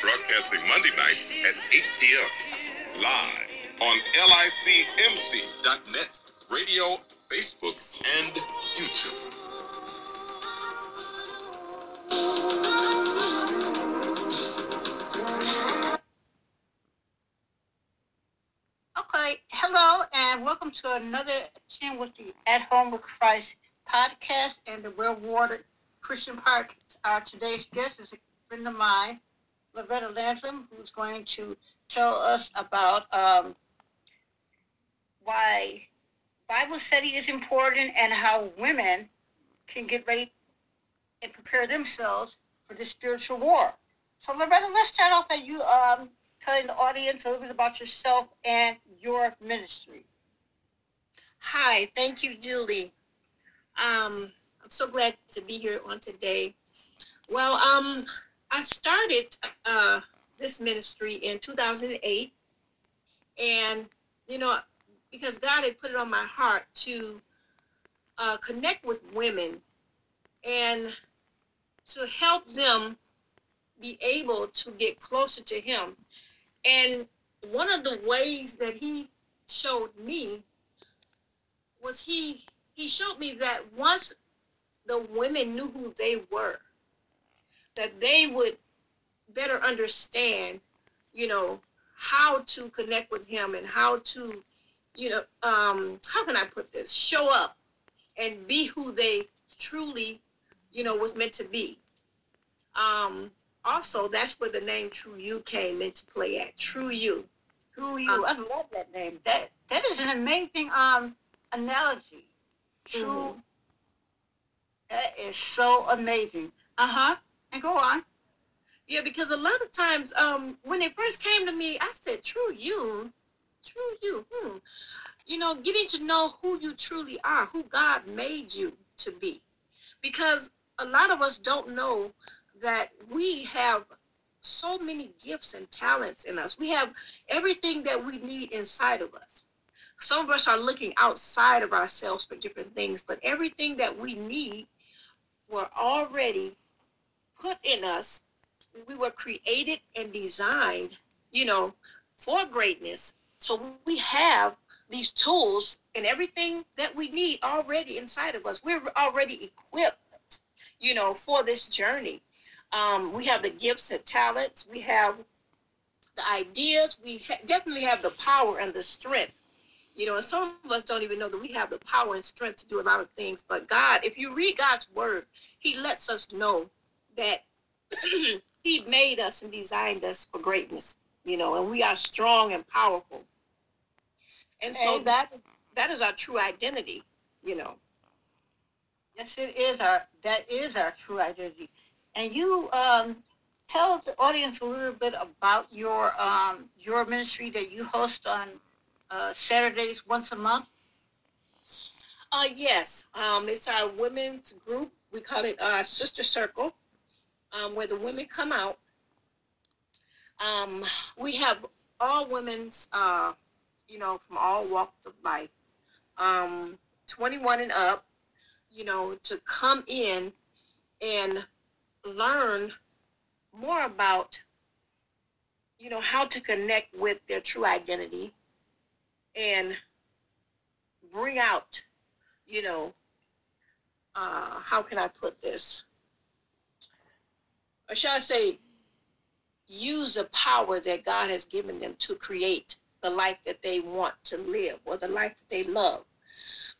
broadcasting Monday nights at 8 p.m. live on licmc.net, radio, Facebook, and YouTube. Okay, hello and welcome to another edition with the At Home with Christ podcast and the Well Watered Christian Park. Our today's guest is friend of mine, Laretta Landrum, who's going to tell us about um, why Bible study is important and how women can get ready and prepare themselves for the spiritual war. So, Laretta, let's start off by you um, telling the audience a little bit about yourself and your ministry. Hi, thank you, Julie. Um, I'm so glad to be here on today. Well, um, I started uh, this ministry in 2008, and you know, because God had put it on my heart to uh, connect with women and to help them be able to get closer to Him. And one of the ways that He showed me was He He showed me that once the women knew who they were, that they would better understand, you know, how to connect with him and how to, you know, um, how can I put this? Show up and be who they truly, you know, was meant to be. Um, also, that's where the name True You came into play at. True You. True You. I love that name. That that is an amazing um analogy. True. Mhm. That is so amazing. Uh huh. And go on. Yeah, because a lot of times, um, when it first came to me, I said, "True you, true you." Hmm. You know, getting to know who you truly are, who God made you to be, because a lot of us don't know that we have so many gifts and talents in us. We have everything that we need inside of us. Some of us are looking outside of ourselves for different things, but everything that we need were already put in us we were created and designed, you know, for greatness. So we have these tools and everything that we need already inside of us. We're already equipped, you know, for this journey. Um, we have the gifts and talents. We have the ideas. We ha- definitely have the power and the strength. You know, and some of us don't even know that we have the power and strength to do a lot of things. But God, if you read God's word, He lets us know that he made us and designed us for greatness, you know, and we are strong and powerful. And so And- that that is our true identity, you know. Yes, it is our that is our true identity. And you um tell the audience a little bit about your um your ministry that you host on uh, Saturdays once a month. Uh yes, um it's our women's group. We call it uh Sister Circle, um, where the women come out. Um, we have all women's uh, you know, from all walks of life. Um, 21 and up, you know, to come in and learn more about you know how to connect with their true identity and bring out you know uh how can i put this or shall i say use the power that god has given them to create the life that they want to live or the life that they love.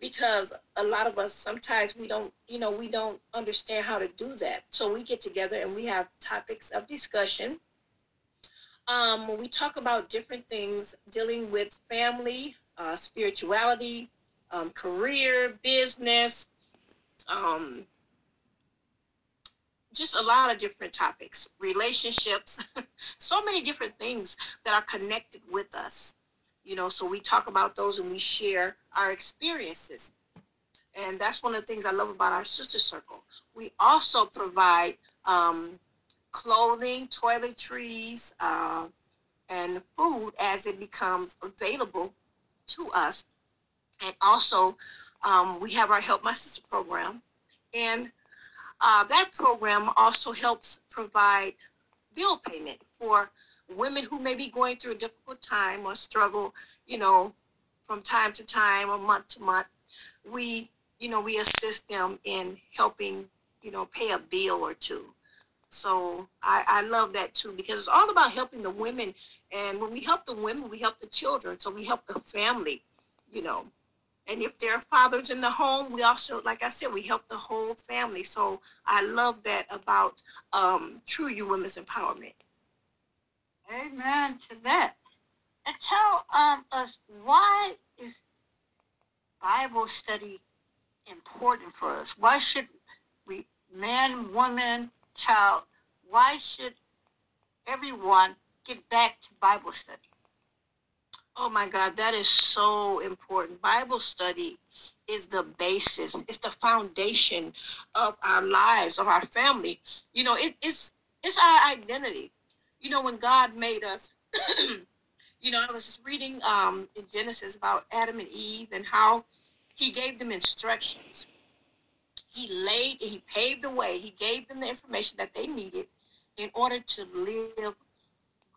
Because a lot of us sometimes we don't you know we don't understand how to do that. So we get together and we have topics of discussion. Um, we talk about different things dealing with family uh, spirituality um, career business um, just a lot of different topics relationships so many different things that are connected with us you know so we talk about those and we share our experiences. And that's one of the things i love about our sister circle. We also provide um, clothing toiletries uh, and food as it becomes available to us. And also um, we have our help my sister program. And uh, that program also helps provide bill payment for women who may be going through a difficult time or struggle, you know, from time to time or month to month. We, you know, we assist them in helping, you know, pay a bill or two. So I, I love that too because it's all about helping the women. And when we help the women, we help the children. So we help the family, you know. And if there are fathers in the home, we also, like I said, we help the whole family. So I love that about um, True You Women's Empowerment. Amen to that. And tell um, us why is Bible study important for us? Why should we, man, woman, child, why should everyone get back to Bible study? Oh my God, that is so important. Bible study is the basis, it's the foundation of our lives, of our family. You know, it, it's it's our identity. You know, when God made us, you know, I was just reading um, in Genesis about Adam and Eve and how He gave them instructions. He laid, He paved the way. He gave them the information that they needed in order to live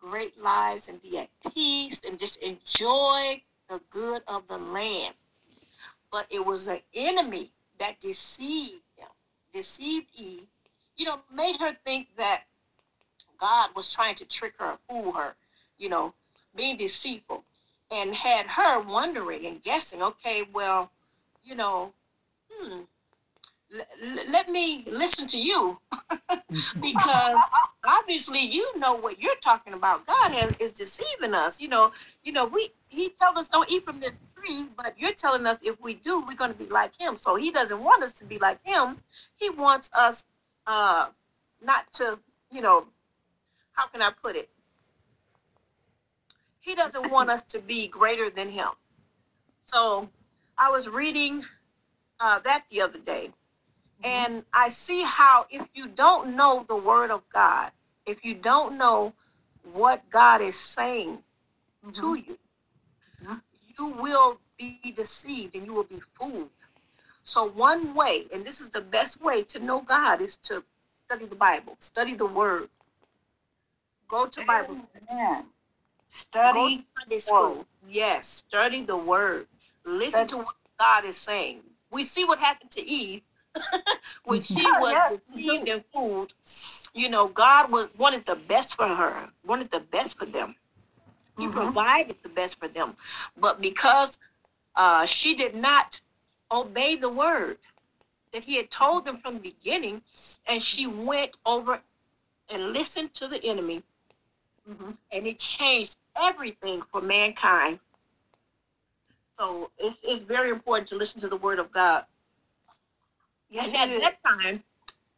great lives and be at peace and just enjoy the good of the land. But it was the enemy that deceived them, deceived Eve, you know, made her think that God was trying to trick her, fool her, you know, being deceitful, and had her wondering and guessing, okay, well, you know, hmm, let me listen to you. Because obviously you know what you're talking about. God is, is deceiving us. You know you know we he tells us don't eat from this tree but you're telling us if we do we're going to be like him. So he doesn't want us to be like him. He wants us uh not to you know how can i put it? He doesn't want us to be greater than him. So i was reading uh, that the other day and I see how if you don't know the word of God, if you don't know what God is saying mm-hmm. to you, mm-hmm. you will be deceived and you will be fooled. So one way, and this is the best way to know God is to study the Bible, study the word. Go to Bible. Amen. Study Sunday school. Yes, study the word. Listen to what God is saying. We see what happened to Eve when she was yes. deceived and fooled, you know, God was wanted the best for her, wanted the best for them. He mm-hmm. provided the best for them. But because uh, she did not obey the word that he had told them from the beginning, and she went over and listened to the enemy, mm-hmm. and it changed everything for mankind. So it's, it's very important to listen to the word of God. Yes, at that time,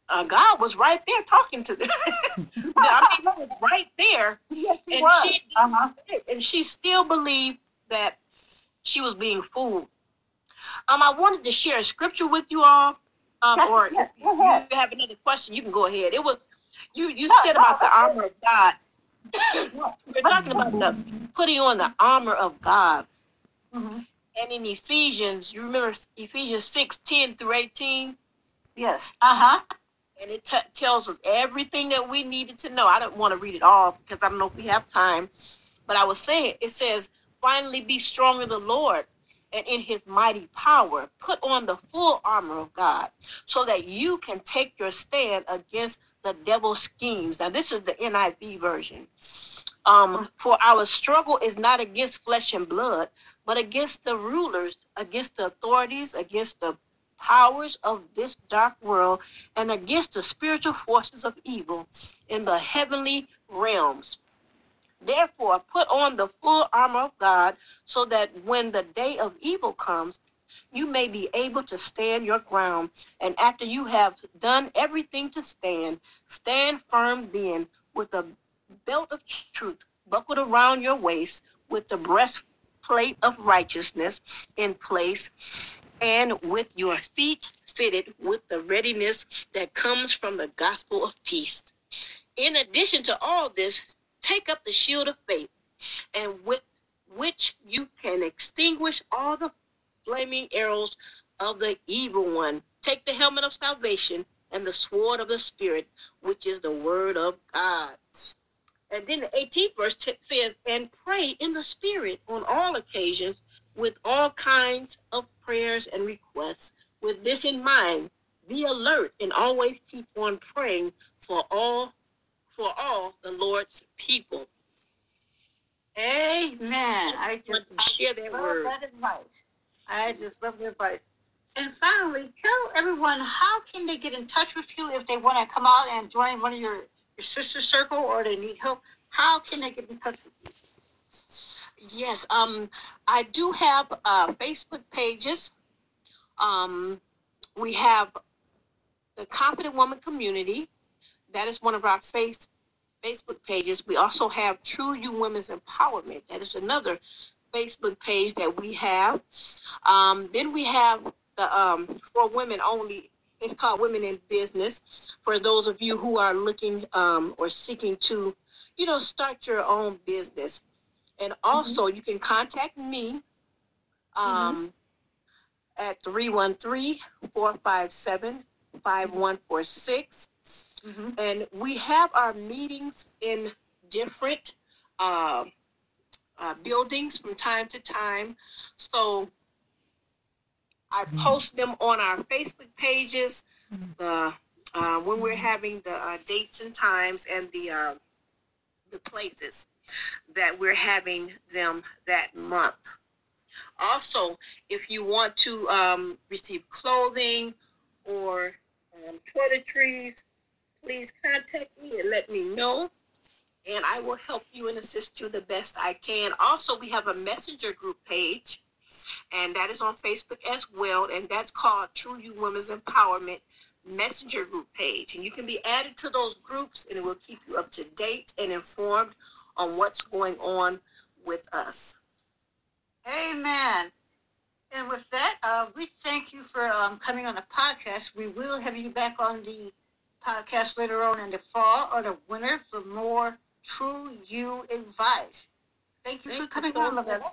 uh, God was right there talking to them. I mean, he was right there. Yes, and was. She, uh-huh. And she still believed that she was being fooled. Um, I wanted to share a scripture with you all. Um, or yes, if you have another question, you can go ahead. It was you. You said about the armor of God. We're talking about the putting on the armor of God. Mm-hmm. And in Ephesians, you remember Ephesians 6 10 through 18? Yes. Uh huh. And it t- tells us everything that we needed to know. I don't want to read it all because I don't know if we have time. But I was saying, it says, finally be strong in the Lord and in his mighty power. Put on the full armor of God so that you can take your stand against the devil's schemes. Now, this is the NIV version. Um, for our struggle is not against flesh and blood, but against the rulers, against the authorities, against the powers of this dark world, and against the spiritual forces of evil in the heavenly realms. Therefore, put on the full armor of God so that when the day of evil comes, you may be able to stand your ground. And after you have done everything to stand, stand firm then with a belt of truth buckled around your waist, with the breastplate of righteousness in place, and with your feet fitted with the readiness that comes from the gospel of peace. In addition to all this, take up the shield of faith, and with which you can extinguish all the flaming arrows of the evil one. Take the helmet of salvation and the sword of the Spirit, which is the word of God. And then the 18th verse t- says, and pray in the spirit on all occasions with all kinds of prayers and requests. With this in mind, be alert and always keep on praying for all for all the Lord's people. Amen. I just to share that love word. that advice. I just love the advice. And finally, tell everyone how can they get in touch with you if they want to come out and join one of your, your sister circle or they need help. How can they get in touch with you? Yes, um, I do have uh, Facebook pages. Um, we have the Confident Woman Community. That is one of our face Facebook pages. We also have True You Women's Empowerment. That is another Facebook page that we have. Um, then we have the um, for women only. It's called Women in Business. For those of you who are looking um, or seeking to, you know, start your own business. And also, you can contact me um, at 313 457 5146. Mm-hmm. And we have our meetings in different uh, uh, buildings from time to time. So I post them on our Facebook pages uh, when we're having the uh, dates and times and the uh, the places that we're having them that month. Also, if you want to um, receive clothing or um, toiletries, please contact me and let me know, and I will help you and assist you the best I can. Also, we have a messenger group page, and that is on Facebook as well, and that's called True You Women's Empowerment Messenger group page. And you can be added to those groups, and it will keep you up to date and informed on what's going on with us. Amen. And with that, uh, we thank you for um, coming on the podcast. We will have you back on the podcast later on in the fall or the winter for more true you advice. Thank you Thank for you coming so on. Laretta.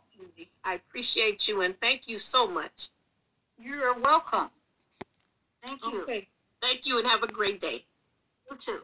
I appreciate you and thank you so much. You're welcome. Thank you. Okay. Thank you and have a great day. You too.